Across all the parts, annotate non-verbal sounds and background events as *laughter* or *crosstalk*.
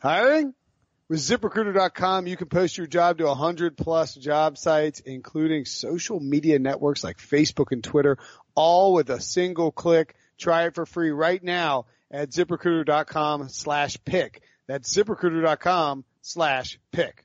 Hiring? With ziprecruiter.com, you can post your job to 100 plus job sites, including social media networks like Facebook and Twitter, all with a single click. Try it for free right now at ziprecruiter.com slash pick. That's ziprecruiter.com slash pick.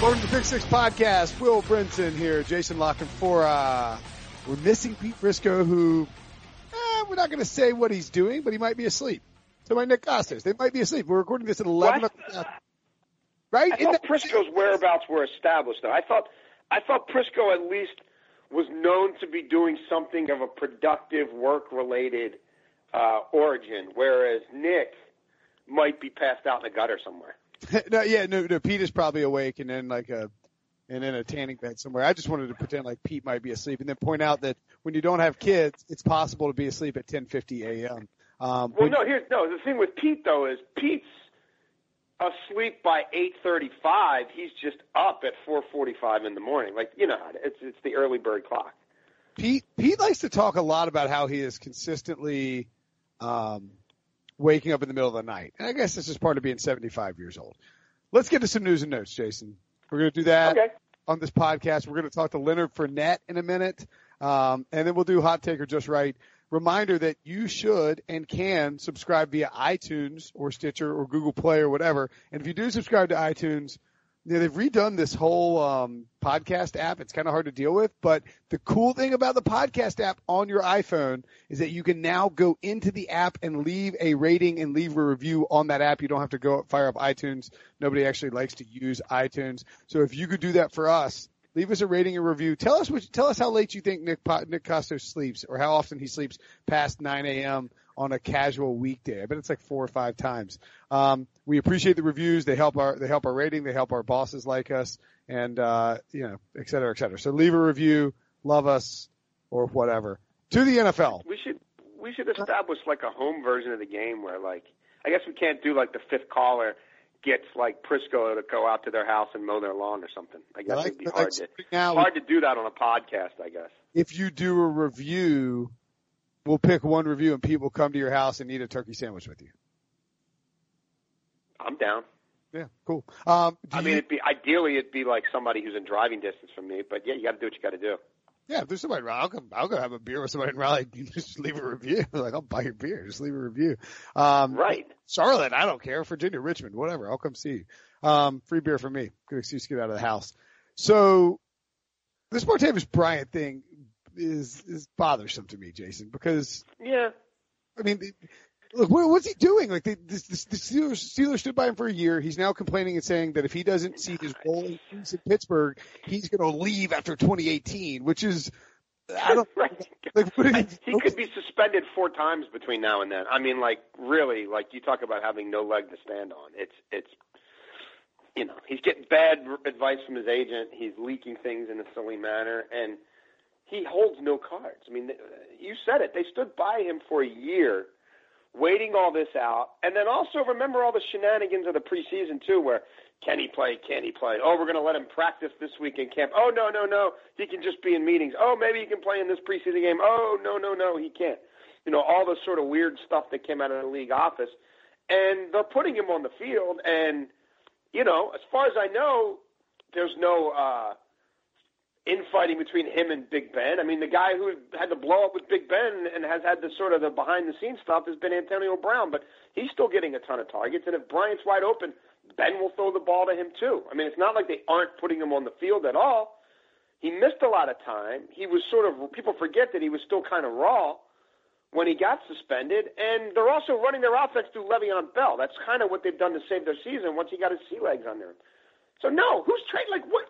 Welcome to the Pick Six Podcast. Will Brinson here, Jason La Canfora. We're missing Pete Prisco, who eh, we're not going to say what he's doing, but he might be asleep. So my Nick Kostos, they might be asleep. We're recording this at eleven What? o'clock. Right? I Isn't thought Prisco's whereabouts were established. Though I thought, I thought Prisco at least was known to be doing something of a productive, work-related uh, origin, whereas Nick might be passed out in the gutter somewhere. *laughs* no, yeah, no, no. Pete is probably awake and then like a and in a tanning bed somewhere. I just wanted to pretend like Pete might be asleep and then point out that when you don't have kids, it's possible to be asleep at 10:50 a.m. Um, Well, when- no, here's no. The thing with Pete though is Pete's asleep by 8:35. He's just up at 4:45 in the morning. Like you know it's it's the early bird clock. Pete Pete likes to talk a lot about how he is consistently um, waking up in the middle of the night. And I guess this is part of being 75 years old. Let's get to some news and notes, Jason. We're going to do that Okay. on this podcast. We're going to talk to Leonard Fournette in a minute, um, and then we'll do hot take or just right. Reminder that you should and can subscribe via iTunes or Stitcher or Google Play or whatever. And if you do subscribe to iTunes, know, they've redone this whole um, podcast app. It's kind of hard to deal with, but the cool thing about the podcast app on your iPhone is that you can now go into the app and leave a rating and leave a review on that app. You don't have to go fire up iTunes. Nobody actually likes to use iTunes. So if you could do that for us, leave us a rating and review. Tell us what, tell us how late you think Nick Nick Kostos sleeps or how often he sleeps past 9 a.m. on a casual weekday. I bet it's like four or five times. Um, we appreciate the reviews. They help our they help our rating. They help our bosses like us, and uh, you know, et cetera, et cetera. So leave a review, love us, or whatever. To the NFL. We should we should establish like a home version of the game where like I guess we can't do like the fifth caller gets like Prisco to go out to their house and mow their lawn or something. I guess like- it'd be like hard to now- hard to do that on a podcast. I guess. If you do a review, we'll pick one review, and people come to your house and eat a turkey sandwich with you. I'm down. Yeah, cool. Um, I mean, you- it'd be ideally it'd be like somebody who's in driving distance from me, but yeah, you got to do what you got to do. Yeah, if there's somebody, Raleigh, I'll come. I'll go have a beer with somebody in Raleigh. You just leave a review. *laughs* Like I'll buy your beer. Just leave a review. Um, Right. Charlotte, I don't care. Virginia, Richmond, whatever. I'll come see you. Um, free beer for me. Good excuse to get out of the house. So this Martavis Bryant thing is is bothersome to me, Jason, because Yeah. I mean, look, what, what's he doing? Like, the, this, the Steelers, Steelers stood by him for a year. He's now complaining and saying that if he doesn't see his role increase in Pittsburgh, he's going to leave after 2018, which is, I don't, *laughs* right. like, what is, he could be suspended four times between now and then. I mean, like really, like you talk about having no leg to stand on. It's it's you know he's getting bad advice from his agent. He's leaking things in a silly manner, and he holds no cards. I mean, you said it. They stood by him for a year, waiting all this out, and then also remember all the shenanigans of the preseason too, where can he play? Can he play? Oh, we're going to let him practice this week in camp. Oh, no, no, no. He can just be in meetings. Oh, maybe he can play in this preseason game. Oh, no, no, no, he can't. You know, all the sort of weird stuff that came out of the league office. And they're putting him on the field. And, you know, as far as I know, there's no uh, infighting between him and Big Ben. I mean, the guy who had the blow up with Big Ben and has had the sort of the behind the scenes stuff has been Antonio Brown, but he's still getting a ton of targets. And if Bryant's wide open, Ben will throw the ball to him too. I mean, it's not like they aren't putting him on the field at all. He missed a lot of time. He was sort of people forget that he was still kind of raw when he got suspended, and they're also running their offense through Le'Veon Bell. That's kind of what they've done to save their season once he got his sea legs under him. So no, who's trading? Like what?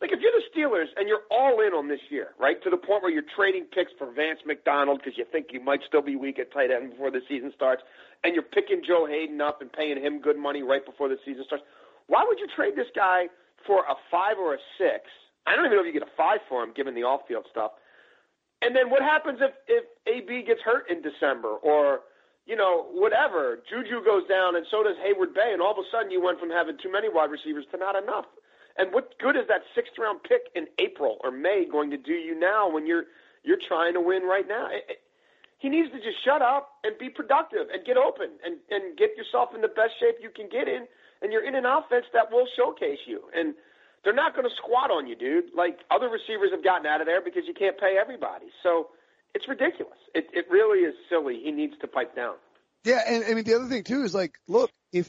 Like if you're the Steelers and you're all in on this year, right, to the point where you're trading picks for Vance McDonald because you think you might still be weak at tight end before the season starts, and you're picking Joe Haden up and paying him good money right before the season starts, why would you trade this guy for a five or a six? I don't even know if you get a five for him given the off-field stuff. And then what happens if if AB gets hurt in December or you know whatever Juju goes down and so does Heyward Bey and all of a sudden you went from having too many wide receivers to not enough. And what good is that sixth round pick in April or May going to do you now when you're you're trying to win right now? It, it, he needs to just shut up and be productive and get open and and get yourself in the best shape you can get in. And you're in an offense that will showcase you. And they're not going to squat on you, dude. Like other receivers have gotten out of there because you can't pay everybody. So it's ridiculous. It it really is silly. He needs to pipe down. Yeah, and I mean the other thing too is like, look, if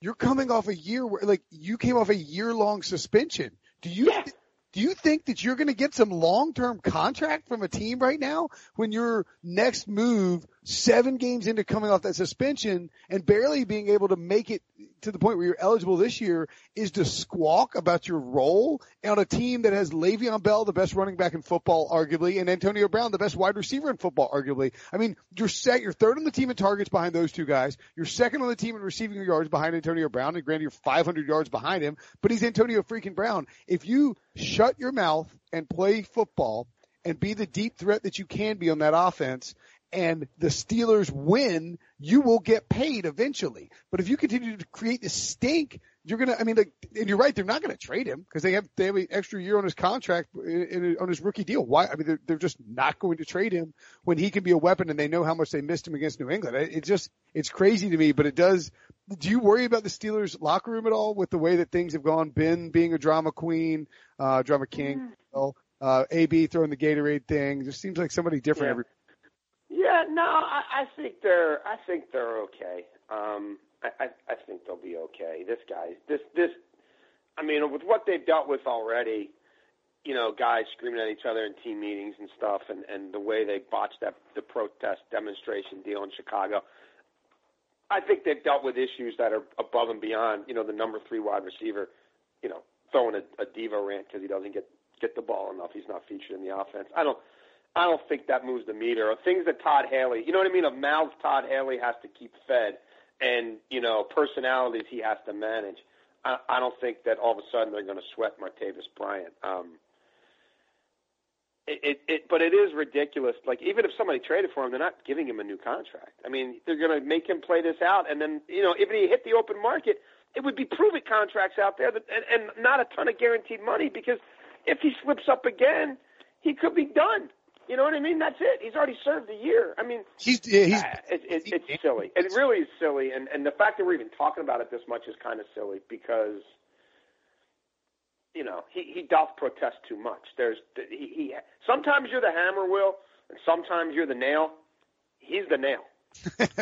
you're coming off a year where like you came off a year long suspension. Do you yeah. do you think that you're going to get some long term contract from a team right now when your next move seven games into coming off that suspension and barely being able to make it to the point where you're eligible this year is to squawk about your role on a team that has Le'Veon Bell, the best running back in football, arguably, and Antonio Brown, the best wide receiver in football, arguably. I mean, you're set, you're third on the team in targets behind those two guys. You're second on the team in receiving yards behind Antonio Brown, and granted you're 500 yards behind him, but he's Antonio freaking Brown. If you shut your mouth and play football and be the deep threat that you can be on that offense and the Steelers win, you will get paid eventually. But if you continue to create this stink, you're gonna. I mean, like, and you're right. They're not gonna trade him because they have they have an extra year on his contract in, in, on his rookie deal. Why? I mean, they're, they're just not going to trade him when he can be a weapon, and they know how much they missed him against New England. It, it's just it's crazy to me, but it does. Do you worry about the Steelers locker room at all with the way that things have gone? Ben being a drama queen, uh, drama king, mm. uh, AB throwing the Gatorade thing. It just seems like somebody different yeah. every yeah, no, I, I think they're I think they're okay. Um, I, I I think they'll be okay. This guy, this this, I mean, with what they've dealt with already, you know, guys screaming at each other in team meetings and stuff, and and the way they botched that the protest demonstration deal in Chicago. I think they've dealt with issues that are above and beyond, you know, the number three wide receiver, you know, throwing a, a diva rant because he doesn't get get the ball enough. He's not featured in the offense. I don't. I don't think that moves the meter. Or things that Todd Haley, you know what I mean? A mouth Todd Haley has to keep fed, and you know personalities he has to manage. I, I don't think that all of a sudden they're going to sweat Martavis Bryant. Um, it, it, it, but it is ridiculous. Like even if somebody traded for him, they're not giving him a new contract. I mean, they're going to make him play this out, and then you know, if he hit the open market, it would be prove it contracts out there, that, and, and not a ton of guaranteed money because if he slips up again, he could be done. You know what I mean? That's it. He's already served a year. I mean, he's he's uh, it, it, it's silly. It really is silly, and and the fact that we're even talking about it this much is kind of silly because you know he he doth protest too much. There's he, he sometimes you're the hammer, Will, and sometimes you're the nail. He's the nail. *laughs*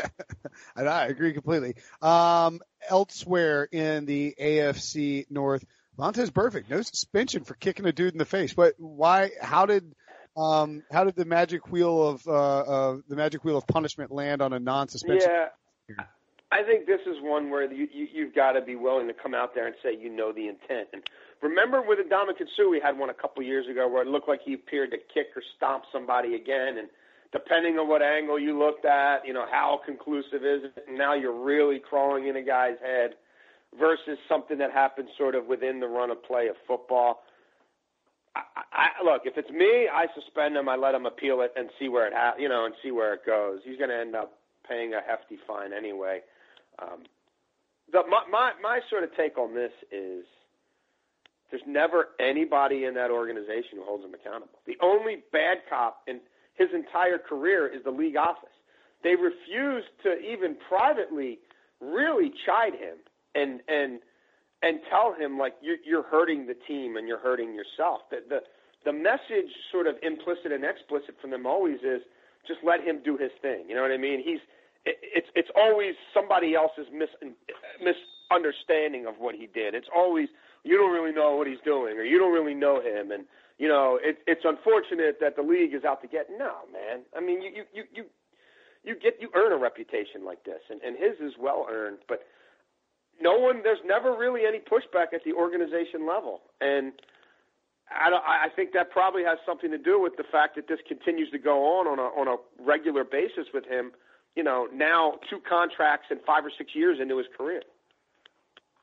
and I agree completely. Um, elsewhere in the AFC North, Vontaze Burfict, no suspension for kicking a dude in the face. But why? How did um, how did the magic wheel of uh, uh, the magic wheel of punishment land on a non-suspension? Yeah, I think this is one where you, you you've got to be willing to come out there and say you know the intent. And remember with Ndamukong Suh, we had one a couple years ago where it looked like he appeared to kick or stomp somebody again, and depending on what angle you looked at, you know how conclusive is it. And now you're really crawling in a guy's head versus something that happens sort of within the run of play of football. I, I, look, if it's me, I suspend him. I let him appeal it and see where it ha- you know, and see where it goes. He's going to end up paying a hefty fine anyway. Um, the, my, my my sort of take on this is there's never anybody in that organization who holds him accountable. The only bad cop in his entire career is the league office. They refuse to even privately really chide him and and and tell him like you're, you're hurting the team and you're hurting yourself. The, the the message, sort of implicit and explicit from them always is just let him do his thing. You know what I mean? He's it, it's it's always somebody else's mis, misunderstanding of what he did. It's always you don't really know what he's doing or you don't really know him and you know it, it's unfortunate that the league is out to get no man. I mean you you you you you get you earn a reputation like this and and his is well earned, but no one there's never really any pushback at the organization level and I, don't, I think that probably has something to do with the fact that this continues to go on on a, on a regular basis with him. You know, now two contracts and five or six years into his career.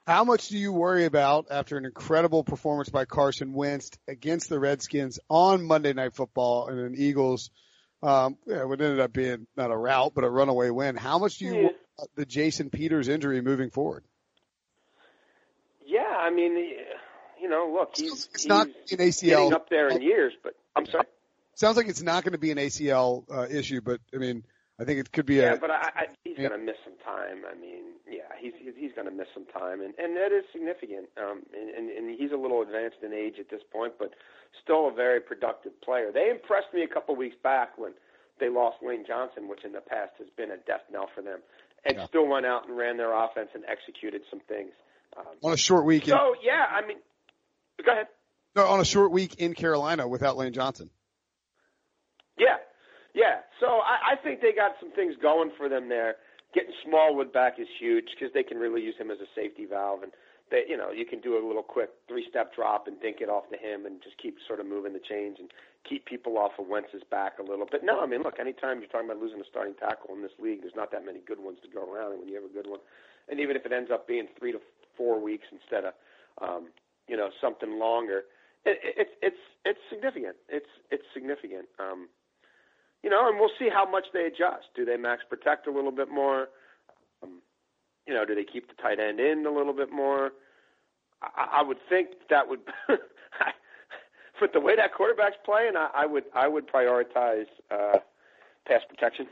How much do you worry about after an incredible performance by Carson Wentz against the Redskins on Monday Night Football and an Eagles? Um, yeah, it ended up being not a rout, but a runaway win. How much do you Yeah. worry about the Jason Peters injury moving forward? I mean, you know, look, he's, It's not he's an ACL. up there in years, but I'm sorry. Sounds like it's not going to be an ACL uh, issue, but I mean, I think it could be Yeah, a. but I, I, he's going to miss some time. I mean, yeah, he's he's, he's going to miss some time, and and that is significant. Um, and, and and he's a little advanced in age at this point, but still a very productive player. They impressed me a couple weeks back when they lost Lane Johnson, which in the past has been a death knell for them, and Yeah. still went out and ran their offense and executed some things. Um, on a short week. In, so yeah, I mean, go ahead. no, on a short week in Carolina without Lane Johnson. Yeah, yeah. So I, I think they got some things going for them there. Getting Smallwood back is huge because they can really use him as a safety valve, and they, you know, you can do a little quick three-step drop and dink it off to him, and just keep sort of moving the chains and keep people off of Wentz's back a little. But no, I mean, look, anytime you're talking about losing a starting tackle in this league, there's not that many good ones to go around, and when you have a good one, and even if it ends up being three to four weeks instead of, um, you know, something longer, it, it, it's it's significant. It's it's significant. Um, you know, and we'll see how much they adjust. Do they max protect a little bit more? Um, you know, do they keep the tight end in a little bit more? I, I would think that would, *laughs* with the way that quarterback's playing, I, I would I would prioritize uh, pass protection.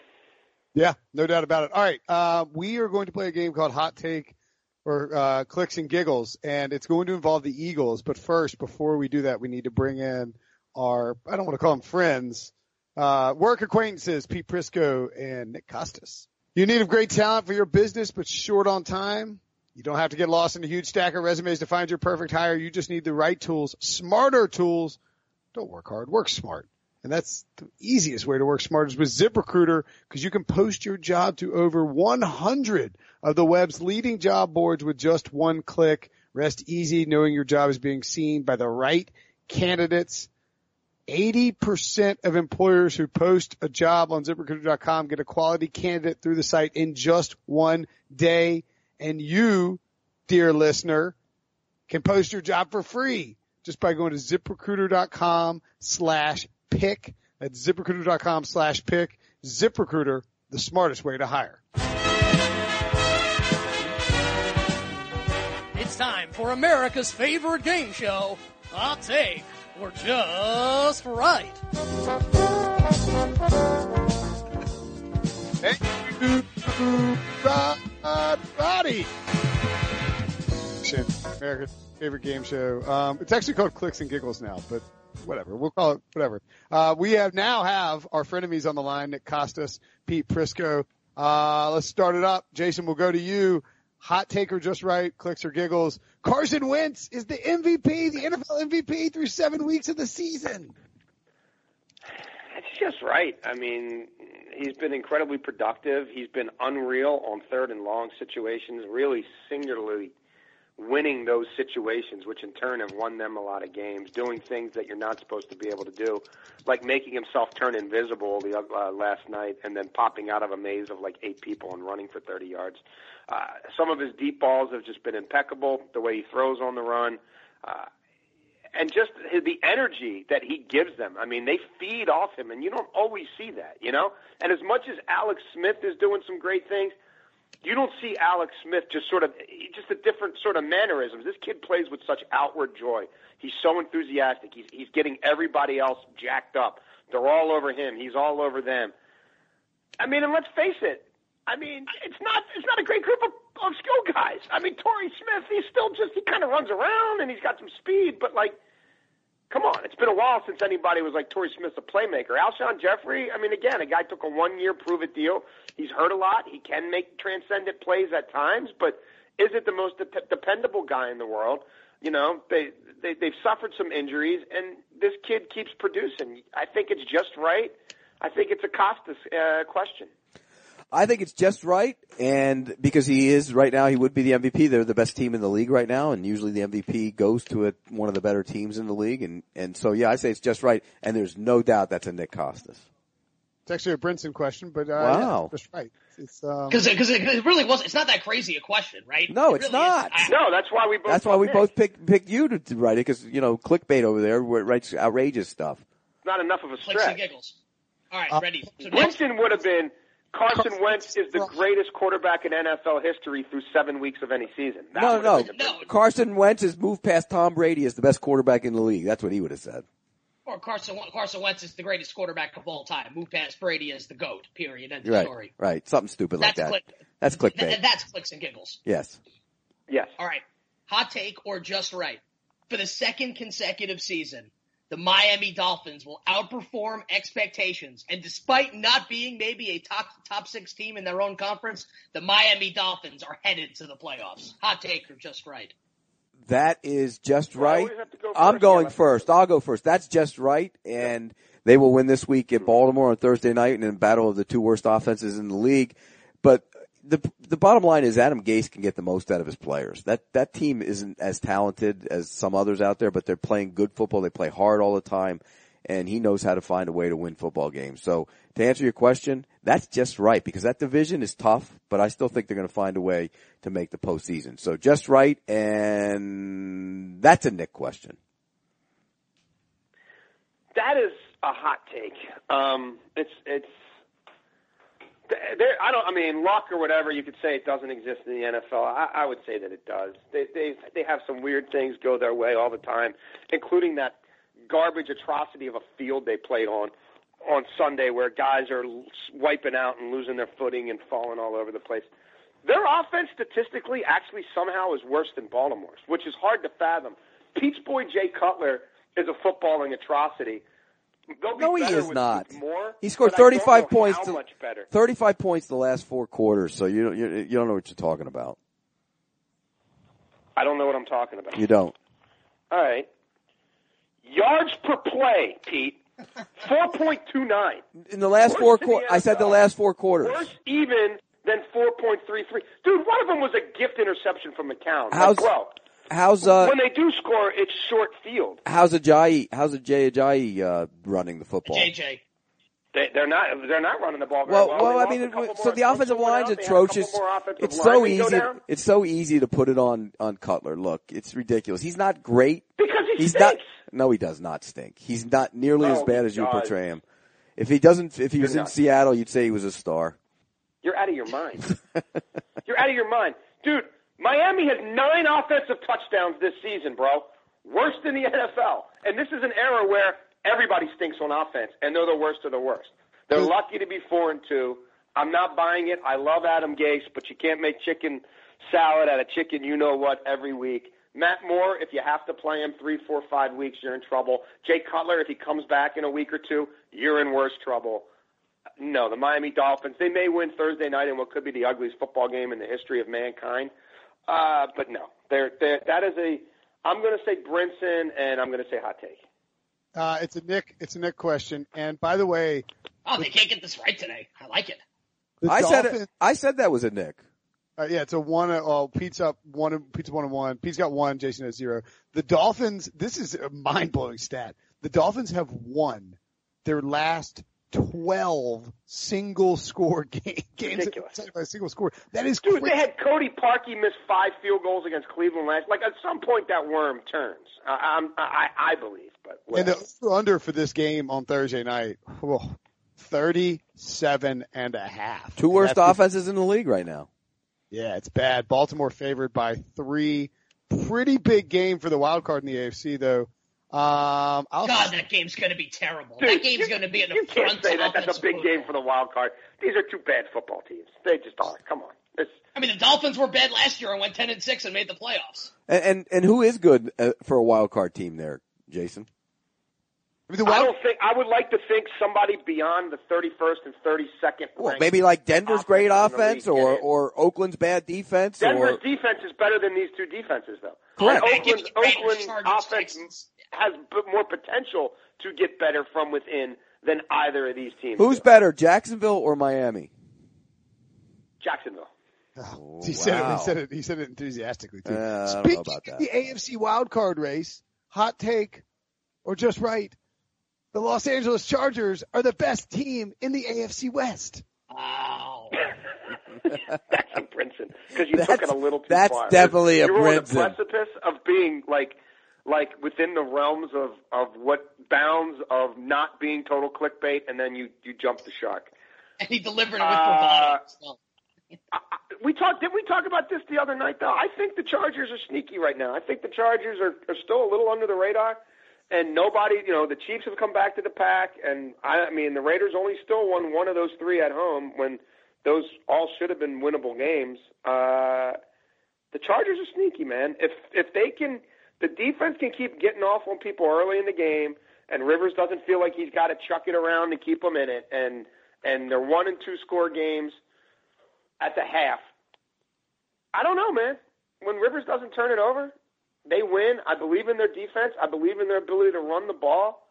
Yeah, no doubt about it. All right, uh, we are going to play a game called Hot Take or uh, Clicks and Giggles, and it's going to involve the Eagles. But first, before we do that, we need to bring in our I don't want to call them friends, uh, work acquaintances, Pete Prisco and Nick Kostos. You need a great talent for your business, but short on time. You don't have to get lost in a huge stack of resumes to find your perfect hire. You just need the right tools, smarter tools. Don't work hard, work smart. And that's the easiest way to work smart is with ZipRecruiter because you can post your job to over 100 of the web's leading job boards with just one click. Rest easy knowing your job is being seen by the right candidates. 80% of employers who post a job on ziprecruiter.com get a quality candidate through the site in just one day. And you, dear listener, can post your job for free just by going to ziprecruiter.com slash pick. That's ziprecruiter.com slash pick. ZipRecruiter, the smartest way to hire. It's time for America's favorite game show, Hot Take, or Just Right. Thank you, Rod Roddy. America's favorite game show. Um, it's actually called Clicks and Giggles now, but whatever. We'll call it whatever. Uh, we have now have our frenemies on the line, Nick Kostos, Pete Prisco. Uh, let's start it up. Jason, we'll go to you. Hot taker just right, clicks or giggles. Carson Wentz is the MVP, the NFL MVP through seven weeks of the season. It's just right. I mean, he's been incredibly productive. He's been unreal on third and long situations, really singularly winning those situations, which in turn have won them a lot of games, doing things that you're not supposed to be able to do, like making himself turn invisible the uh, last night and then popping out of a maze of like eight people and running for 30 yards. Uh, some of his deep balls have just been impeccable, the way he throws on the run. Uh, and just the energy that he gives them. I mean, they feed off him, and you don't always see that, you know. And as much as Alex Smith is doing some great things, you don't see Alex Smith just sort of just a different sort of mannerisms. This kid plays with such outward joy. He's so enthusiastic. He's he's getting everybody else jacked up. They're all over him. He's all over them. I mean, and let's face it. I mean, it's not it's not a great group of, of skill guys. I mean, Torrey Smith, he's still just he kind of runs around and he's got some speed, but like, come on, it's been a while since anybody was like Torrey Smith's a playmaker. Alshon Jeffery, I mean, again, a guy took a one year prove it deal. He's hurt a lot. He can make transcendent plays at times, but is it the most de- dependable guy in the world? You know, they, they they've suffered some injuries, and this kid keeps producing. I think it's just right. I think it's a Kostos uh, question. I think it's just right, and because he is right now, he would be the MVP. They're the best team in the league right now, and usually the MVP goes to a, one of the better teams in the league, and and so yeah, I say it's just right, and there's no doubt that's a Nick Kostos. It's actually a Brinson question, but uh, Wow. yeah, that's right. It's um, Because it, 'cause it, 'cause it really wasn't. It's not that crazy a question, right? No, It it's really not. I- No, that's why we both. That's why we Nick. both picked picked you to, to write it, because you know clickbait over there where it writes outrageous stuff. Not enough of a Clicks and stretch. giggles. All right, Uh, ready. So next, Winston would have been. Carson Carson Wentz is the greatest quarterback in NFL history through seven weeks of any season. That No, no, have been the No. Carson Wentz has moved past Tom Brady as the best quarterback in the league. That's what he would have said. or Carson Carson Wentz is the greatest quarterback of all time. Move past Brady as the goat. Period. End of Right, story. right, something stupid like that. click. That's Th- clickbait. that's clicks and giggles. Yes. Yes. All right. Hot take or just right. For the second consecutive season, the Miami Dolphins will outperform expectations. And despite not being maybe a top top six team in their own conference, the Miami Dolphins are headed to the playoffs. Hot take or just right. That is just right. always have to go I'm going yeah. first. I'll go first. That's just right. And they will win this week at Baltimore on Thursday night in a battle of the two worst offenses in the league. But the the bottom line is Adam Gase can get the most out of his players. That that team isn't as talented as some others out there, but they're playing good football. They play hard all the time, and he knows how to find a way to win football games. So to answer your question, that's just right because that division is tough, but I still think they're going to find a way to make the postseason. So just right, and that's a Nick question. That is a hot take. Um, it's it's there. I don't. I mean, luck or whatever. You could say it doesn't exist in the NFL. I, I would say that it does. They they they have some weird things go their way all the time, including that garbage atrocity of a field they played on on Sunday, where guys are wiping out and losing their footing and falling all over the place. Their offense statistically actually somehow is worse than Baltimore's, which is hard to fathom. Pete's boy Jay Cutler is a footballing atrocity. No, he is not. Moore, He scored but I don't 35 points. To- much better? 35 points the last four quarters. So you don't, you, you don't know what you're talking about. I don't know what I'm talking about. You don't. All right. Yards per play, Pete. Four point two nine. In the last Worse four quarters, I said the last four quarters. Worse even than four point three three. Dude, one of them was a gift interception from McCown. Like, How's- bro, How's uh when they do score, it's short field. how's Ajayi how's Ajay Ajayi uh running the football? JJ. They, they're not. They're not running the ball very Well, well. well, I mean, it, couple so more- the offensive line's out, they had a couple atrocious. offensive It's so easy. It's so easy to put it on on Cutler. Look, it's ridiculous. He's not great. because he He's stinks. not. No, he does not stink. He's not nearly as Oh, bad he as you does. portray him. If he doesn't, if he was You're in. Seattle, you'd say he was a star. You're out of your mind. *laughs* You're out of your mind. Dude, Miami has nine offensive touchdowns this season, bro. Worst in the NFL. And this is an era where everybody stinks on offense, and they're the worst of the worst. They're mm. lucky to be four and two. I'm not buying it. I love Adam Gase, but you can't make chicken salad out of chicken you know what every week. Matt Moore, if you have to play him three, four, five weeks, you're in trouble. Jay Cutler, if he comes back in a week or two, you're in worse trouble. No, the Miami Dolphins, they may win Thursday night in what could be the ugliest football game in the history of mankind. Uh, but no, they're, they're, that is a, I'm going to say Brinson and I'm going to say hot take. uh, it's a Nick. It's a Nick question. And by the way, Oh, they can't get this right today. I like it. the I said it, I said that was a Nick. Uh, yeah, it's a one. uh, Oh, Pete's up one. Pete's one and one. Pete's got one. Jason has zero. The Dolphins. This is a mind blowing stat. The Dolphins have won their last twelve single score *laughs* game, games Ridiculous. by a single score. That is Dude, crazy. they had Cody Parkey miss five field goals against Cleveland last. Like at some point, that worm turns. I, I'm, I, I believe, but And whatever. the under for this game on Thursday night, oh, 37 and a half. Two worst that's- offenses in the league right now. Yeah, it's bad. Baltimore favored by three. Pretty big game for the wild card in the AFC though. Um, I'll, God, that game's going to be terrible. Dude, that game's you- going to be an You can't say that. That's a big game for the wild card. These are two bad football teams. They just are. Come on. It's, I mean, the Dolphins were bad last year and went ten and six and made the playoffs. And and, and who is good uh, for a wild card team there, Jason? I mean, the I don't think. I would like to think somebody beyond the 31st and 32nd. Well, maybe like Denver's great offense in offense or or Oakland's bad defense Denver's or defense is better than these two defenses, though. Correct. And Okay, Oakland's, the Raiders, Oakland Chargers, offense Texans. has more potential to get better from within than either of these teams. who's do. better, Jacksonville or Miami? Jacksonville. Oh, he said it. He said it. He said it enthusiastically too. Uh, I don't know Speaking of the AFC wild card race, hot take or just right? The Los Angeles Chargers are the best team in the AFC West. Wow. *laughs* That's a Brinson because you took it a little too that's far. definitely a you were on the precipice of being like, like within the realms of of what bounds of not being total clickbait, and then you you jumped the shark. And he delivered it with Uh, bravado. So, I- I- We talked. Did we talk about this the other night? Though I think the Chargers are sneaky right now. I think the Chargers are, are still a little under the radar, and nobody. You know, the Chiefs have come back to the pack, and I, I mean the Raiders only still won one of those three at home when those all should have been winnable games. Uh, the Chargers are sneaky, man. If if they can, the defense can keep getting off on people early in the game, and Rivers doesn't feel like he's got to chuck it around to keep them in it, and and they're one and two score games at the half. I don't know, man. When Rivers doesn't turn it over, they win. I believe in their defense. I believe in their ability to run the ball.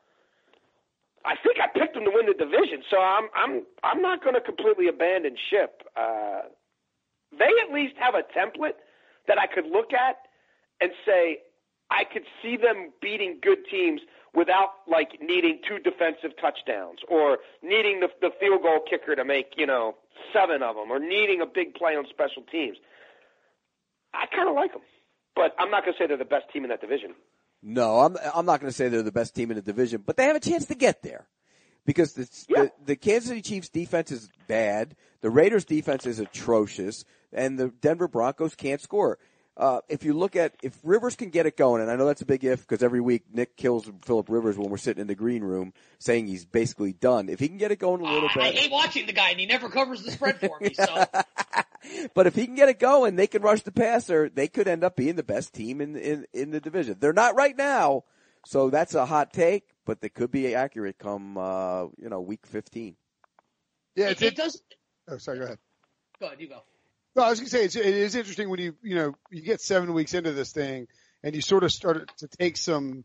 I think I picked them to win the division, so I'm I'm I'm not going to completely abandon ship. Uh, they at least have a template that I could look at and say I could see them beating good teams without like needing two defensive touchdowns or needing the, the field goal kicker to make you know seven of them or needing a big play on special teams. I kind of like them, but I'm not going to say they're the best team in that division. No, I'm I'm not going to say they're the best team in the division, but they have a chance to get there because the, Yeah. the the Kansas City Chiefs defense is bad, the Raiders defense is atrocious, and the Denver Broncos can't score. Uh, if you look at if Rivers can get it going, and I know that's a big if because every week Nick kills Philip Rivers when we're sitting in the green room saying he's basically done. If he can get it going a little bit, I hate watching the guy, and he never covers the spread for me. So *laughs* but if he can get it going, they can rush the passer. They could end up being the best team in in in the division. They're not right now, so that's a hot take, but they could be accurate come uh, you know week fifteen. Yeah, it, it's, it does. oh, sorry, go ahead. Go ahead, you go. No, I was going to say it's, it is interesting when you you know you get seven weeks into this thing and you sort of start to take some,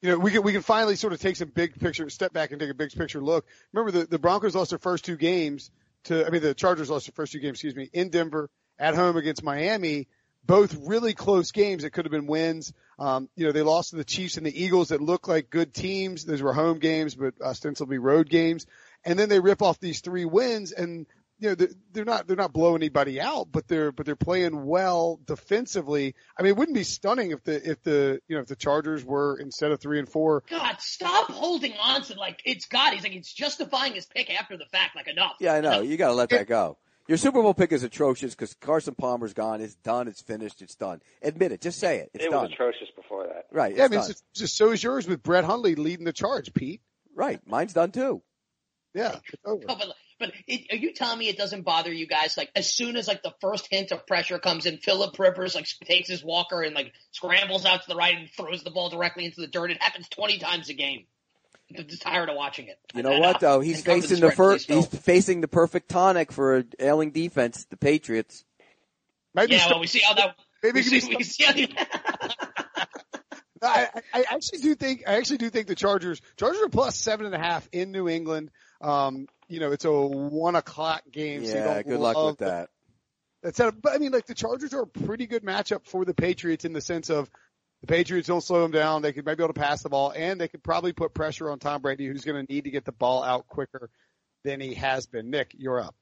you know, we can we can finally sort of take some big picture, step back and take a big picture look. Remember the the Broncos lost their first two games to, I mean the Chargers lost their first two games, excuse me, in Denver at home against Miami. Both really close games that could have been wins. Um, you know, they lost to the Chiefs and the Eagles that looked like good teams. Those were home games, but ostensibly road games. And then they rip off these three wins and you know, they're, they're not they're not blowing anybody out, but they're but they're playing well defensively. I mean, it wouldn't be stunning if the if the you know if the Chargers were instead of three and four. God, stop holding on to like it's God. He's like it's justifying his pick after the fact. Like enough. Yeah, I know. You got to let that go. Your Super Bowl pick is atrocious because Carson Palmer's gone. It's done. It's finished. It's done. Admit it. Just say it. It's it done. was atrocious before that. Right. It's Yeah, I mean, done. it's just, just so is yours with Brett Hundley leading the charge, Pete. right. Mine's done too. Yeah, it's over. No, but but it, are you telling me it doesn't bother you guys? Like as soon as like the first hint of pressure comes in, Philip Rivers like takes his walker and like scrambles out to the right and throws the ball directly into the dirt. It happens twenty times a game. I'm just tired of watching it. You know what though? He's facing the spread, first. please, He's facing the perfect tonic for a ailing defense, the Patriots. Maybe Yeah, start- well, we see how that. maybe We see, be we see how the, *laughs* I, I I actually do think I actually do think the Chargers Chargers are plus seven and a half in New England. Um, you know, it's a one o'clock game. so you Yeah. don't Good luck with that. That's a, but I mean, like the Chargers are a pretty good matchup for the Patriots in the sense of the Patriots don't slow them down. They could maybe be able to pass the ball, and they could probably put pressure on Tom Brady, who's going to need to get the ball out quicker than he has been. Nick, you're up.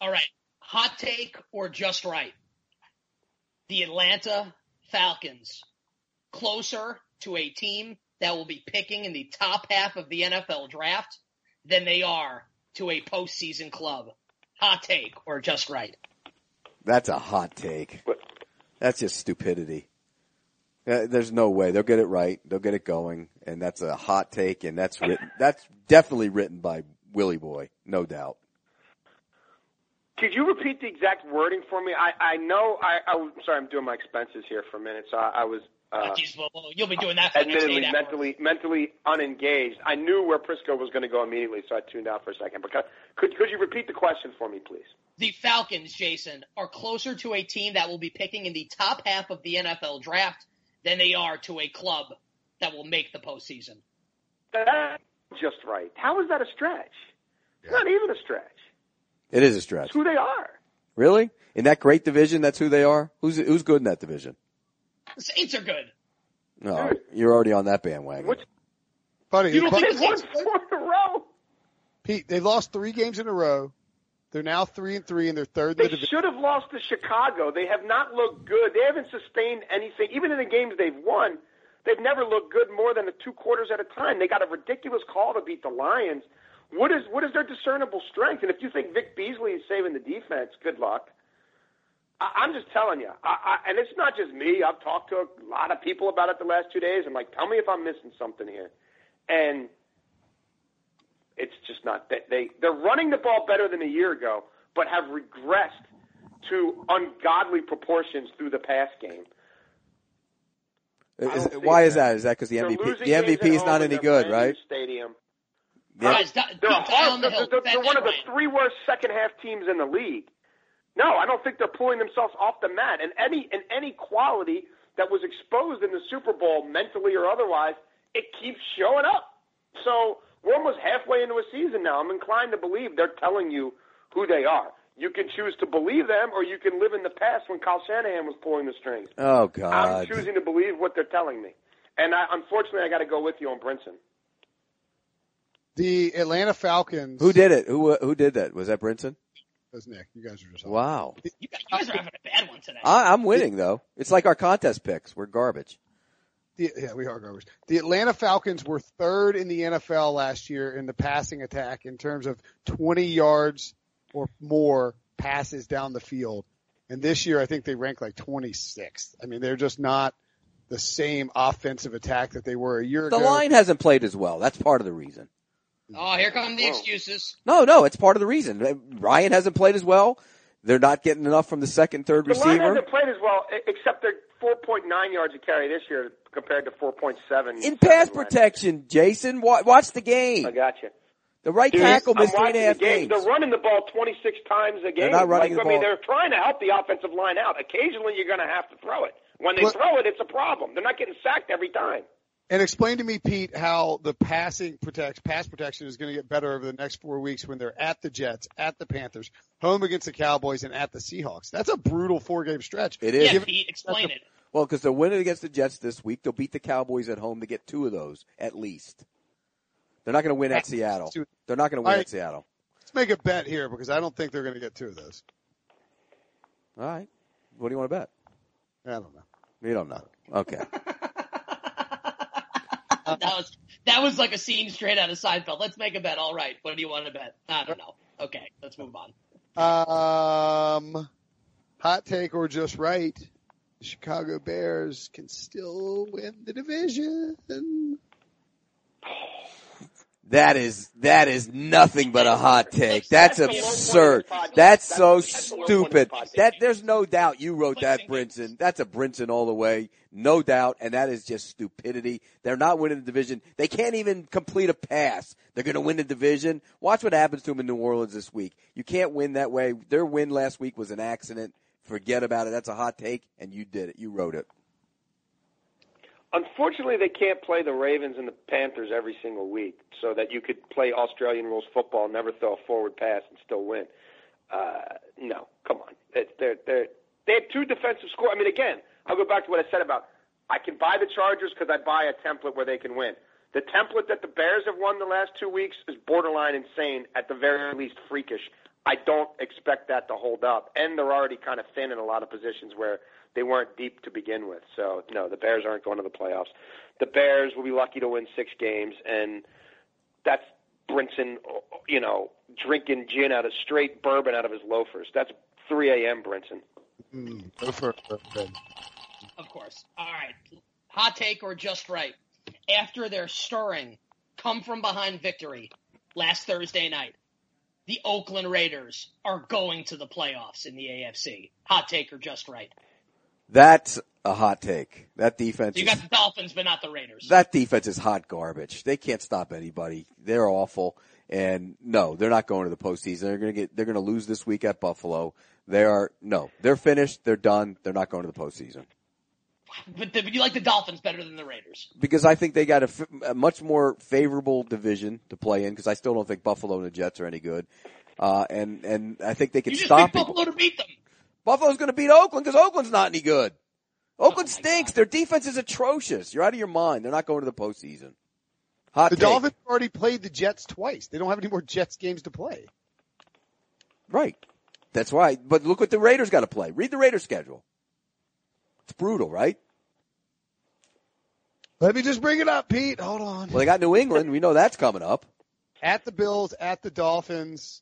all right, hot take or just right? The Atlanta Falcons closer to a team that will be picking in the top half of the NFL draft than they are to a postseason club. Hot take or just right? That's a hot take. That's just stupidity. Uh, There's no way they'll get it right. They'll get it going, and that's a hot take, and that's written. That's definitely written by Willie Boy, no doubt. Could you repeat the exact wording for me? I I know I I'm sorry I'm doing my expenses here for a minute, so I, I was uh, Jeez, well, well, you'll be doing that for the next admittedly eight hours. mentally mentally unengaged. I knew where Prisco was going to go immediately, so I tuned out for a second. But could could you repeat the question for me, please? The Falcons, Jason, are closer to a team that will be picking in the top half of the NFL draft than they are to a club that will make the postseason. That's just right. How is that a stretch? It's not even a stretch. It is a stretch, It's who they are. Really? In that great division, that's who they are? Who's, who's good in that division? The Saints are good. No, you're already on that bandwagon. Which- Buddy, You don't but- think They've won four in a row. Pete, they lost three games in a row. They're now three and three, and they're third in They the division. should have lost to Chicago. They have not looked good. They haven't sustained anything. Even in the games they've won, they've never looked good more than the two quarters at a time. They got a ridiculous call to beat the Lions. What is what is their discernible strength? And if you think Vic Beasley is saving the defense, good luck. I, I'm just telling you, I, I, and it's not just me. I've talked to a lot of people about it the last two days. I'm like, tell me if I'm missing something here. And it's just not that they they're running the ball better than a year ago, but have regressed to ungodly proportions through the pass game. Is- I don't see why it, is man. that? Is that because the They're MVP, the MVP is not any good, right? Stadium. Yeah. Guys, They're, Pete, die the they're, they're, That- they're one of the three worst second half teams in the league. No, I don't think they're pulling themselves off the mat. And any and any quality that was exposed in the Super Bowl, mentally or otherwise, it keeps showing up. So we're almost halfway into a season now. I'm inclined to believe they're telling you who they are. You can choose to believe them, or you can live in the past when Kyle Shanahan was pulling the strings. Oh God! I'm choosing to believe what they're telling me. And I, unfortunately, I got to go with you on Brinson. The Atlanta Falcons. Who did it? Who who did that? Was that Brinson? That was Nick. You guys are just Wow. You guys, you guys are having a bad one today. I, I'm winning though. It's like our contest picks. We're garbage. The, yeah, we are garbage. The Atlanta Falcons were third in the NFL last year in the passing attack in terms of 20 yards or more passes down the field. And this year, I think they rank like 26th. I mean, they're just not the same offensive attack that they were a year The ago. The line hasn't played as well. That's part of the reason. Oh, here come the Whoa. excuses. No, no, it's part of the reason. Ryan hasn't played as well. They're not getting enough from the second, third The line receiver. hasn't played as well, except they're 4.9 yards a carry this year compared to 4.7. In pass protection, Jason, watch the game. I got you. The right Dude, tackle missed three and a watching half the game. games. They're running the ball 26 times a game. They're not running like, the I mean, ball. they're trying to help the offensive line out. Occasionally, you're going to have to throw it. When they What- throw it, it's a problem. They're not getting sacked every time. And explain to me, Pete, how the passing protect pass protection is going to get better over the next four weeks when they're at the Jets, at the Panthers, home against the Cowboys, and at the Seahawks. That's a brutal four game stretch. It is. Yeah, Given- Pete, explain it. Well, because they're winning against the Jets this week. They'll beat the Cowboys at home to get two of those at least. They're not going to win at Seattle. They're not going to win All at Seattle. Let's make a bet here because I don't think they're going to get two of those. All right. What do you want to bet? I don't know. You don't know. Okay. *laughs* *laughs* that was that was like a scene straight out of Seinfeld. Let's make a bet. All right. What do you want to bet? I don't know. Okay, let's move on. Um, hot take or just right? The Chicago Bears can still win the division. That is that is nothing but a hot take. That's That's the low point of absurd. That's so that's the low point of stupid. That there's no doubt you wrote that, Brinson. That's a Brinson all the way, no doubt. And that is just stupidity. They're not winning the division. They can't even complete a pass. They're going to win the division. Watch what happens to them in New Orleans this week. You can't win that way. Their win last week was an accident. Forget about it. That's a hot take, and you did it. You wrote it. Unfortunately, they can't play the Ravens and the Panthers every single week, so that you could play Australian rules football, never throw a forward pass, and still win. Uh, no, come on. They're, they're, they had two defensive score. I mean, again, I'll go back to what I said about I can buy the Chargers because I buy a template where they can win. The template that the Bears have won the last two weeks is borderline insane, at the very least freakish. I don't expect that to hold up, and they're already kind of thin in a lot of positions where they weren't deep to begin with. So no, the Bears aren't going to the playoffs. The Bears will be lucky to win six games, and that's Brinson, you know, drinking gin out of straight bourbon out of his loafers. That's 3 a.m. Brinson. Mm, go for it. Of course. All right. Hot take or just right. After their stirring, come from behind victory last Thursday night, the Oakland Raiders are going to the playoffs in the AFC. Hot take or just right. That's a hot take. That defense. You is- got the Dolphins, but not the Raiders. That defense is hot garbage. They can't stop anybody. They're awful. And no, they're not going to the postseason. They're going to get, they're going to lose this week at Buffalo. They are, no, they're finished. They're done. They're not going to the postseason. but, the, but you like the Dolphins better than the Raiders. Because I think they got a, f- a much more favorable division to play in because I still don't think Buffalo and the Jets are any good. Uh, and, and I think they can You stop people. Buffalo to beat them. Buffalo's going to beat Oakland because Oakland's not any good. Oakland Oh stinks. God. Their defense is atrocious. You're out of your mind. They're not going to the postseason. Hot The take. Dolphins already played the Jets twice. They don't have any more Jets games to play. Right. That's right. But look what the Raiders got to play. Read the Raiders schedule. It's brutal, right? Let me just bring it up, Pete. Hold on. Well, they got New England. We know that's coming up. At the Bills, at the Dolphins.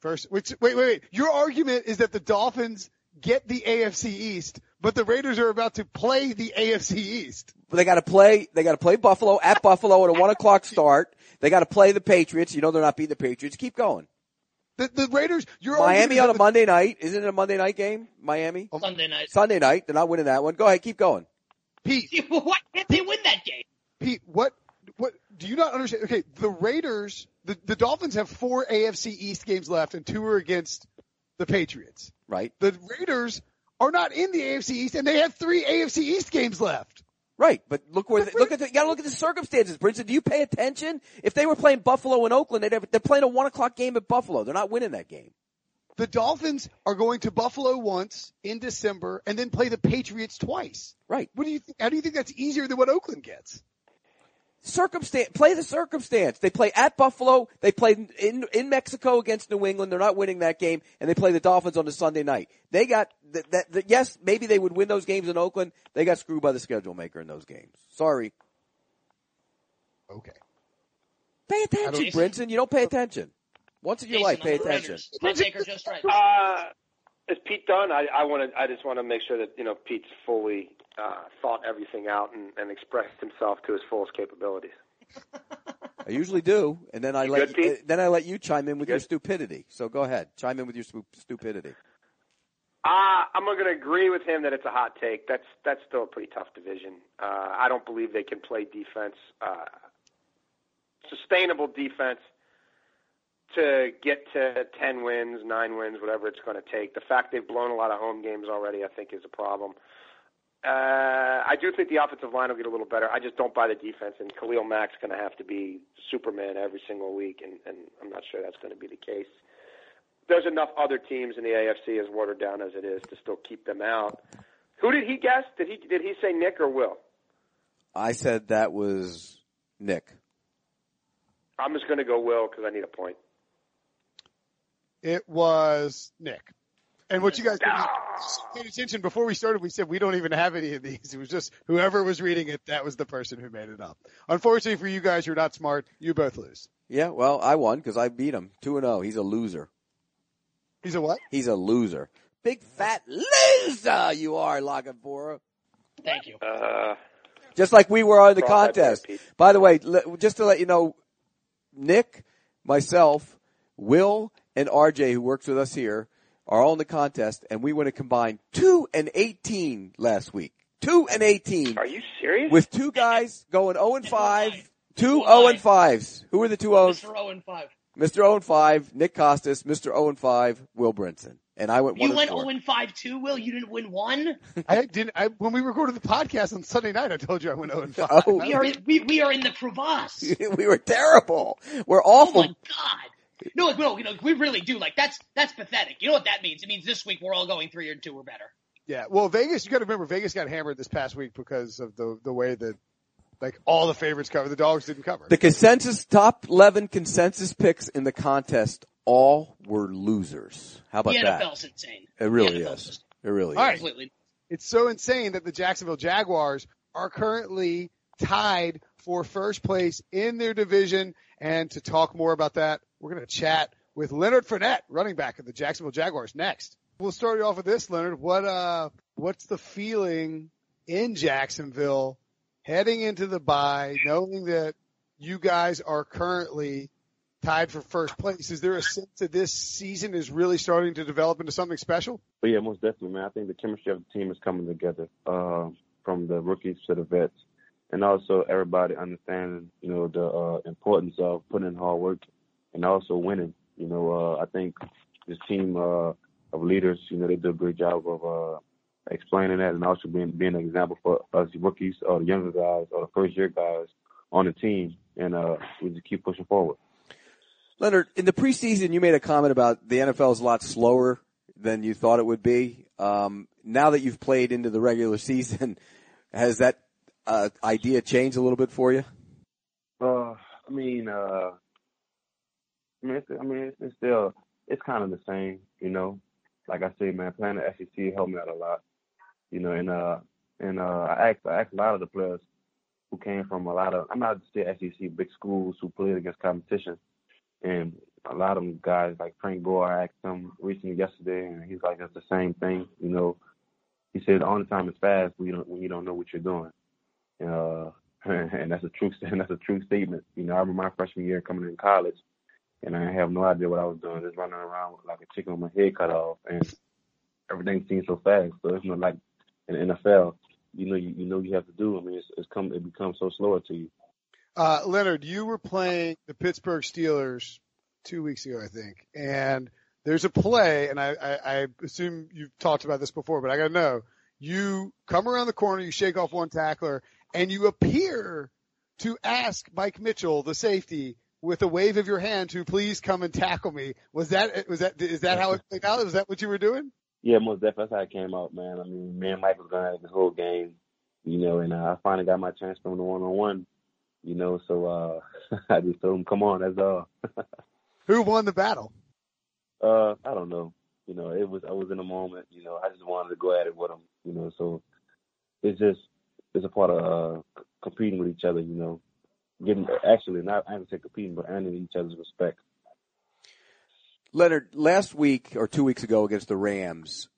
First, which, wait, wait, wait. Your argument is that the Dolphins get the AFC East, but the Raiders are about to play the AFC East. But they got to play. They got to play Buffalo at Buffalo at a one o'clock start. They got to play the Patriots. You know they're not beating the Patriots. Keep going. The, the Raiders, your Miami on a is that Monday night. Isn't it a Monday night game? Miami Sunday night. Sunday night. They're not winning that one. Go ahead. Keep going. the- Pete, Why can't they win that game? Pete, what, what, do you not understand? Okay, the Raiders, the, the Dolphins have four AFC East games left and two are against the Patriots. Right. The Raiders are not in the AFC East and they have three AFC East games left. Right, but look where look at the, you got to look at the circumstances, Brinson. Do you pay attention? If they were playing Buffalo and Oakland, they'd have, they're playing a one o'clock game at Buffalo. They're not winning that game. The Dolphins are going to Buffalo once in December and then play the Patriots twice. Right. What do you think? How do you think that's easier than what Oakland gets? Circumstance, play the circumstance. They play at Buffalo. They play in in Mexico against New England. They're not winning that game, and they play the Dolphins on the Sunday night. They got that. that, that yes, maybe they would win those games in Oakland. They got screwed by the schedule maker in those games. Sorry. Okay. Pay attention, Brinson. You don't pay attention. Once in your life, pay Jason, on the attention. Raiders. Hot take or just right? Uh, is Pete done? I, I want to. I just want to make sure that you know Pete's fully uh, thought everything out and, and expressed himself to his fullest capabilities. I usually do, and then I You let Pete? then I let you chime in with your Good? stupidity. So go ahead, chime in with your stu- stupidity. Uh, I'm going to agree with him that it's a hot take. That's that's still a pretty tough division. Uh, I don't believe they can play defense, uh, sustainable defense, to get to 10 wins, nine wins, whatever it's going to take. The fact they've blown a lot of home games already, I think, is a problem. Uh, Uh, I do think the offensive line will get a little better. I just don't buy the defense, and Khalil Mack's going to have to be Superman every single week, and, and I'm not sure that's going to be the case. There's enough other teams in the AFC, as watered down as it is, to still keep them out. Who did he guess? Did he did he say Nick or Will? I said that was Nick. I'm just going to go Will because I need a point. It was Nick. And what you guys Ah. paid attention before we started, we said we don't even have any of these. It was just whoever was reading it, that was the person who made it up. Unfortunately for you guys you're not smart, you both lose. Yeah, well, I won because I beat him two and zero. He's a loser. He's a what? He's a loser. Big fat loser you are, La Canfora. Thank you. Uh, Just like we were on the contest. By the way, just to let you know, Nick, myself, Will, and RJ, who works with us here, are all in the contest, and we went a combined two and eighteen last week. Two and eighteen, are you serious? with two guys going zero and five, two Oh, zero my. and fives. Who are the two O's? Mr. 0 and 5. Mr. 0 and 5, Nick Kostos, Mr. 0 and 5, Will Brinson. And I went 1 You went 4. 0 and 5 too, Will? You didn't win one? *laughs* I didn't. I, when we recorded the podcast on Sunday night, I told you I went 0 and *laughs* 5. Oh. We are, we, we are in the crevasse. *laughs* we were terrible. We're Oh awful. my god. No, no, you know, we really do. Like, that's, that's pathetic. You know what that means? It means this week we're all going 3 and 2 or better. Yeah. Well, Vegas, you got to remember, Vegas got hammered this past week because of the the way that like all the favorites cover. The dogs didn't cover. the consensus, top 11 consensus picks in the contest, all were losers. How about that? the that? NFL's insane. It really is. just It really All is. right. Completely. It's so insane that the Jacksonville Jaguars are currently tied for first place in their division. And to talk more about that, we're going to chat with Leonard Fournette, running back of the Jacksonville Jaguars next. We'll start you off with this, Leonard. What, uh, what's the feeling in Jacksonville heading into the bye, knowing that you guys are currently tied for first place? Is there a sense that this season is really starting to develop into something special? But yeah, most definitely, man. I think the chemistry of the team is coming together, uh, from the rookies to the vets, and also everybody understanding, you know, the uh, importance of putting in hard work and also winning. You know, uh, I think this team uh, of leaders, you know, they do a great job of uh, explaining that and also being being an example for us rookies or the younger guys or the first year guys on the team, and uh, we just keep pushing forward. Leonard, in the preseason, you made a comment about the NFL is a lot slower than you thought it would be. Um, now that you've played into the regular *laughs* season, has that uh, idea changed a little bit for you? Uh, I mean, uh, I mean, it's, I mean, it's, it's still, it's kind of the same, you know. Like I said, man, playing the SEC helped me out a lot, you know. And uh, and uh, I asked, I asked a lot of the players who came from a lot of, I'm not just SEC big schools who played against competition, and a lot of them guys like Frank Gore, I asked him recently yesterday, and he's like, it's the same thing, you know. He said the only time it's fast when you don't when you don't know what you're doing. Uh, *laughs* and that's a true and *laughs* that's a true statement. You know, I remember my freshman year coming in college, and I have no idea what I was doing, just running around like a chicken with my head cut off, and everything seems so fast. So it's not like in the NFL, you know, you, you know you have to do. I mean, it's, it's come it becomes so slower to you. Uh, Leonard, you were playing the Pittsburgh Steelers two weeks ago, I think, and there's a play, and I, I, I assume you've talked about this before, but I got to know. You come around the corner, you shake off one tackler, and you appear to ask Mike Mitchell, the safety, with a wave of your hand to please come and tackle me. Was that was that is that how it played out? Was that what you were doing? Yeah, most definitely. That's how it came out, man. I mean, me and Mike was going at the whole game, you know, and uh, I finally got my chance from the one on one, you know. So uh *laughs* I just told him, "Come on, that's all." *laughs* Who won the battle? Uh, I don't know. You know, it was I was in a moment. You know, I just wanted to go at it with him. You know, so it's just it's a part of uh, competing with each other. You know, getting actually not I haven't said competing, but earning each other's respect. Leonard, last week or two weeks ago against the Rams,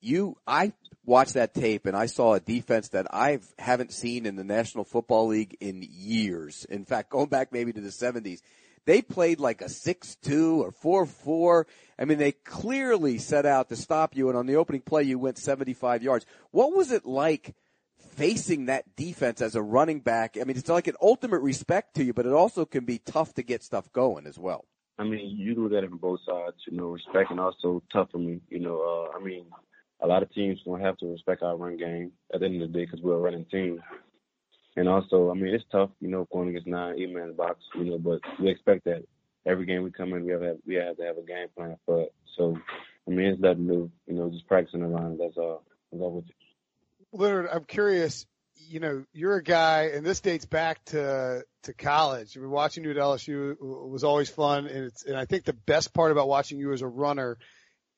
you I watched that tape and I saw a defense that I haven't seen in the National Football League in years. In fact, going back maybe to the 70s, they played like a 6-2 or 4-4. I mean, they clearly set out to stop you and on the opening play you went 75 yards. What was it like facing that defense as a running back? I mean, it's like an ultimate respect to you, but it also can be tough to get stuff going as well. I mean, you do that from both sides, you know, respect and also tough for me. You know, uh, I mean, a lot of teams don't have to respect our run game at the end of the day because we're a running team. And also, I mean, it's tough, you know, going against nine, eight man box, you know, but we expect that every game we come in, we have we have to have a game plan for it. So, I mean, it's nothing new, you know, just practicing around. That's all. That's all. Leonard, I'm curious. You know, you're a guy, and this dates back to to college. I mean, watching you at LSU was always fun, and it's and I think the best part about watching you as a runner,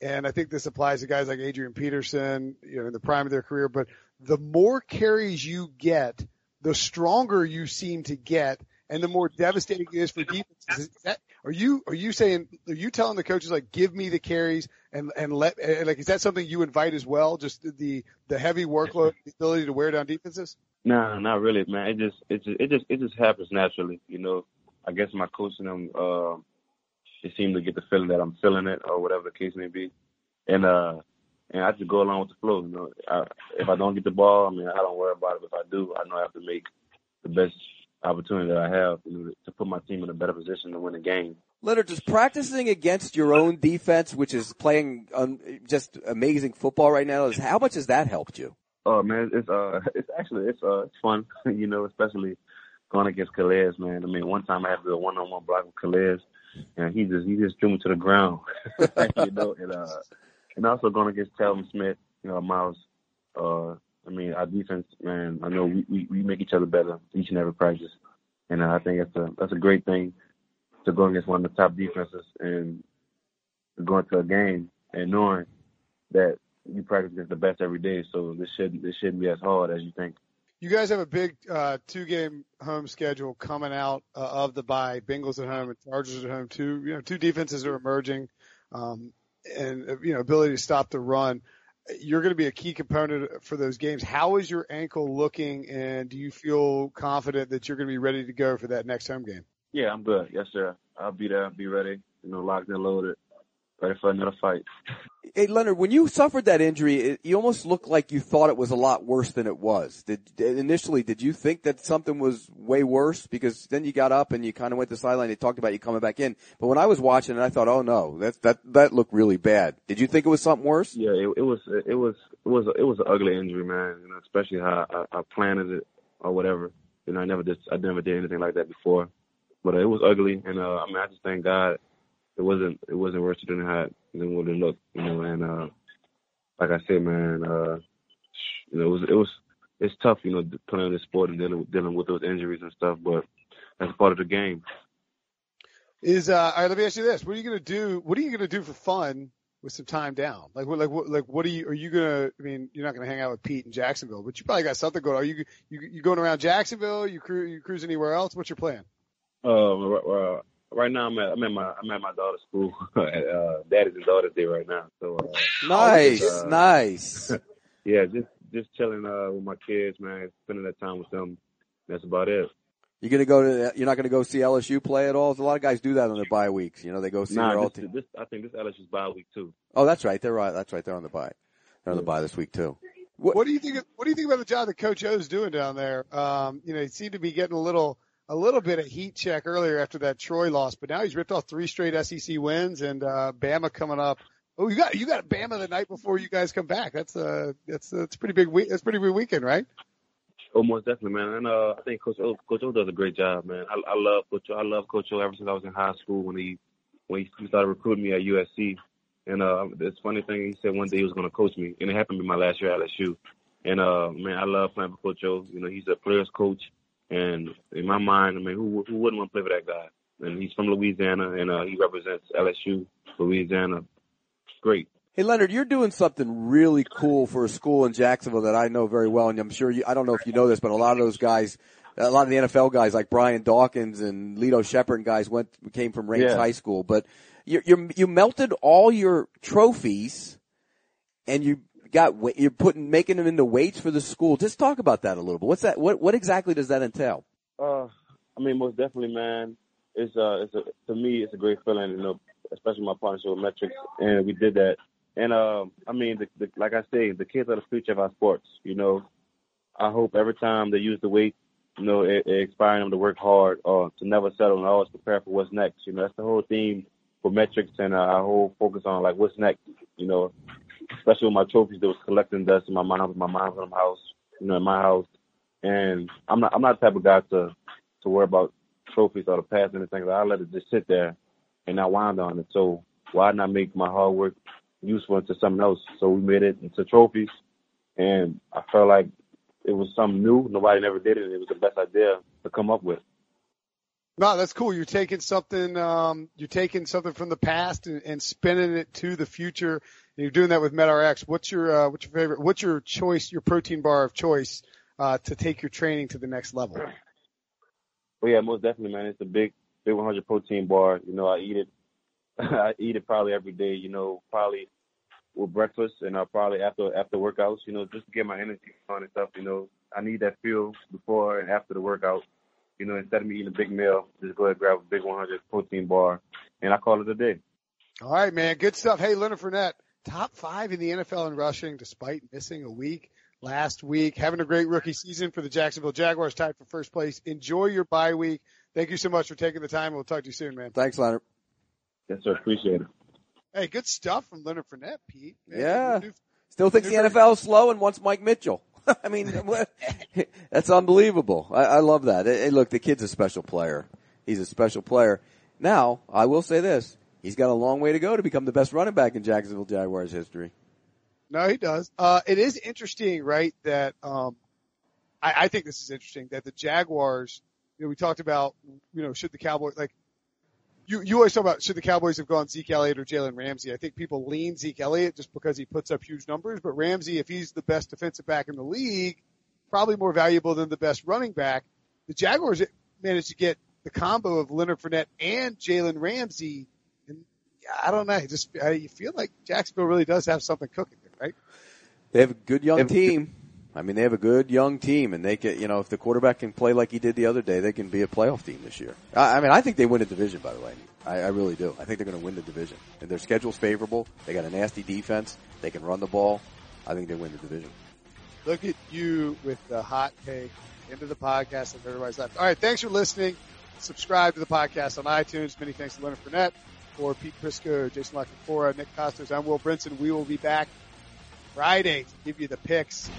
and I think this applies to guys like Adrian Peterson, you know, in the prime of their career. But the more carries you get, the stronger you seem to get, and the more devastating it is for defenses. Is that, are you are you saying are you telling the coaches like give me the carries and and let and like is that something you invite as well? Just the the heavy workload, the ability to wear down defenses. No, not really, man. It just it just it just it just happens naturally, you know. I guess my coach and them uh, they seem to get the feeling that I'm feeling it or whatever the case may be, and uh and I just go along with the flow. You know, I, if I don't get the ball, I mean, I don't worry about it. If I do, I know I have to make the best opportunity that I have know, to put my team in a better position to win a game. Leonard, just practicing against your own defense, which is playing um, just amazing football right now, is how much has that helped you? Oh man, it's uh, *laughs* it's actually it's uh, it's fun, *laughs* you know, especially going against Calais, man. I mean, one time I had to do a one-on-one block with Calais, and he just he just threw me to the ground, *laughs* you know, and uh, and also going against Telvin Smith, you know, Miles. Uh, I mean, our defense, man. I know we, we we make each other better each and every practice, and I think that's a that's a great thing to go against one of the top defenses and go into a game and knowing that you practice against the best every day. So this shouldn't this shouldn't be as hard as you think. You guys have a big uh, two game home schedule coming out uh, of the bye. Bengals at home and Chargers at home. Two you know two defenses are emerging, um, and uh, you know ability to stop the run. You're going to be a key component for those games. How is your ankle looking, and do you feel confident that you're going to be ready to go for that next home game? Yeah, I'm good. Yes, sir. I'll be there. I'll Be ready. You know, locked and loaded, ready for another fight. Hey Leonard, when you suffered that injury, it, you almost looked like you thought it was a lot worse than it was. Did initially did you think that something was way worse? Because then you got up and you kind of went to the sideline. They talked about you coming back in, but when I was watching it, I thought, oh no, that that that looked really bad. Did you think it was something worse? Yeah, it, it was. It was. It was. It was an ugly injury, man. You know, especially how I, I planned it or whatever. You know, I never did. I never did anything like that before. but it was ugly, and uh, I mean, I just thank God it wasn't it wasn't worse than how than what it looked, you know. And uh, like I said, man, uh, you know, it was it was it's tough, you know, playing this sport and dealing dealing with those injuries and stuff, but that's part of the game. Is uh, all right. Let me ask you this: What are you going to do? What are you going to do for fun with some time down? Like, what, like, what, like, what are you? Are you gonna? I mean, you're not gonna hang out with Pete in Jacksonville, but you probably got something going. Are you you you going around Jacksonville? You cru- you cruise anywhere else? What's your plan? Uh, right, right now I'm at I'm at my I'm at my daughter's school. *laughs* at, uh, Daddy's and Daughter's Day right now. So uh, Nice, uh, nice. *laughs* yeah, just just chilling uh with my kids, man, spending that time with them. That's about it. You're gonna go to? You're not gonna go see LSU play at all? A lot of guys do that on their bye weeks. You know, they go see their Nah, all this, team. this I think this LSU's bye week too. Oh, that's right. They're right. That's right. They're on the bye. They're on the bye this week too. What- What do you think? Of, what do you think about the job that Coach O's doing down there? Um, you know, he seemed to be getting a little a little bit of heat check earlier after that Troy loss, but now he's ripped off three straight SEC wins and uh, Bama coming up. Oh, you got you got Bama the night before you guys come back. That's uh that's that's a pretty big week. That's a pretty big weekend, right? Oh, most definitely, man. And uh, I think Coach O, Coach O does a great job, man. I, I love Coach O. I love Coach O ever since I was in high school when he when he started recruiting me at USC. And uh, it's funny thing he said one day he was going to coach me, and it happened to be my last year at LSU. And uh, man, I love playing for Coach O. You know, he's a player's coach, and in my mind, I mean, who who wouldn't want to play for that guy? And he's from Louisiana, and uh, he represents LSU, Louisiana. Great. Hey Leonard, you're doing something really cool for a school in Jacksonville that I know very well, and I'm sure you. I don't know if you know this, but a lot of those guys, a lot of the NFL guys like Brian Dawkins and Lito Sheppard and guys went came from Raines Yeah. High School. But you you you melted all your trophies, and you got you're putting making them into weights for the school. Just talk about that a little bit. What's that? What what exactly does that entail? Uh, I mean, most definitely, man. It's uh, it's a to me, it's a great feeling, you know, especially my partnership with MET-Rx, and we did that. And um, I mean, the, the, like I say, the kids are the future of our sports. You know, I hope every time they use the weight, you know, it, it inspiring them to work hard or to never settle and always prepare for what's next. You know, that's the whole theme for MET-Rx and uh, our whole focus on like what's next. You know, especially with my trophies that was collecting dust in my mom's my mom's house, you know, in my house. And I'm not I'm not the type of guy to to worry about trophies or the past and anything. I let it just sit there and not wind on it. So why not make my hard work useful into something else? So we made it into trophies, and I felt like it was something new. Nobody never did it. It was the best idea to come up with. No, that's cool. You're taking something, um, you're taking something from the past and, and spinning it to the future. And you're doing that with MET-Rx. What's your, uh, what's your favorite, what's your choice, your protein bar of choice, uh, to take your training to the next level? But yeah, most definitely, man. It's a big, big 100 protein bar. You know, I eat it. *laughs* I eat it probably every day. You know, probably with breakfast and uh, probably after after workouts. You know, just to get my energy on and stuff. You know, I need that fuel before and after the workout. You know, instead of me eating a big meal, just go ahead and grab a big 100 protein bar, and I call it a day. All right, man. Good stuff. Hey, Leonard Fournette, top five in the NFL in rushing despite missing a week last week. Having a great rookie season for the Jacksonville Jaguars tied for first place. Enjoy your bye week. Thank you so much for taking the time. We'll talk to you soon, man. Thanks, Leonard. Yes, sir. Appreciate it. Hey, good stuff from Leonard Fournette, Pete. Man, Yeah. new- Still thinks the NFL is slow and wants Mike Mitchell. *laughs* I mean, what- *laughs* that's unbelievable. I, I love that. Hey, look, the kid's a special player. He's a special player. Now, I will say this. He's got a long way to go to become the best running back in Jacksonville Jaguars history. No, he does. Uh, it is interesting, right? That um, I, I think this is interesting that the Jaguars. You know, we talked about, you know, should the Cowboys like you? You always talk about should the Cowboys have gone Zeke Elliott or Jalen Ramsey? I think people lean Zeke Elliott just because he puts up huge numbers, but Ramsey, if he's the best defensive back in the league, probably more valuable than the best running back. The Jaguars managed to get the combo of Leonard Fournette and Jalen Ramsey, and I don't know. I just I, you feel like Jacksonville really does have something cooking there, right? They have a good young Have- team. I mean, they have a good young team, and they can, you know, if the quarterback can play like he did the other day, they can be a playoff team this year. I, I mean, I think they win the division. By the way, I, I really do. I think they're going to win the division, and their schedule's favorable. They got a nasty defense. They can run the ball. I think they win the division. Look at you with the hot take into the podcast and everybody's left. All right. Thanks for listening. Subscribe to the podcast on iTunes. Many thanks to Leonard Fournette for Pete Prisco, Jason La Canfora, Nick Kostos. I'm Will Brinson. We will be back Friday to give you the picks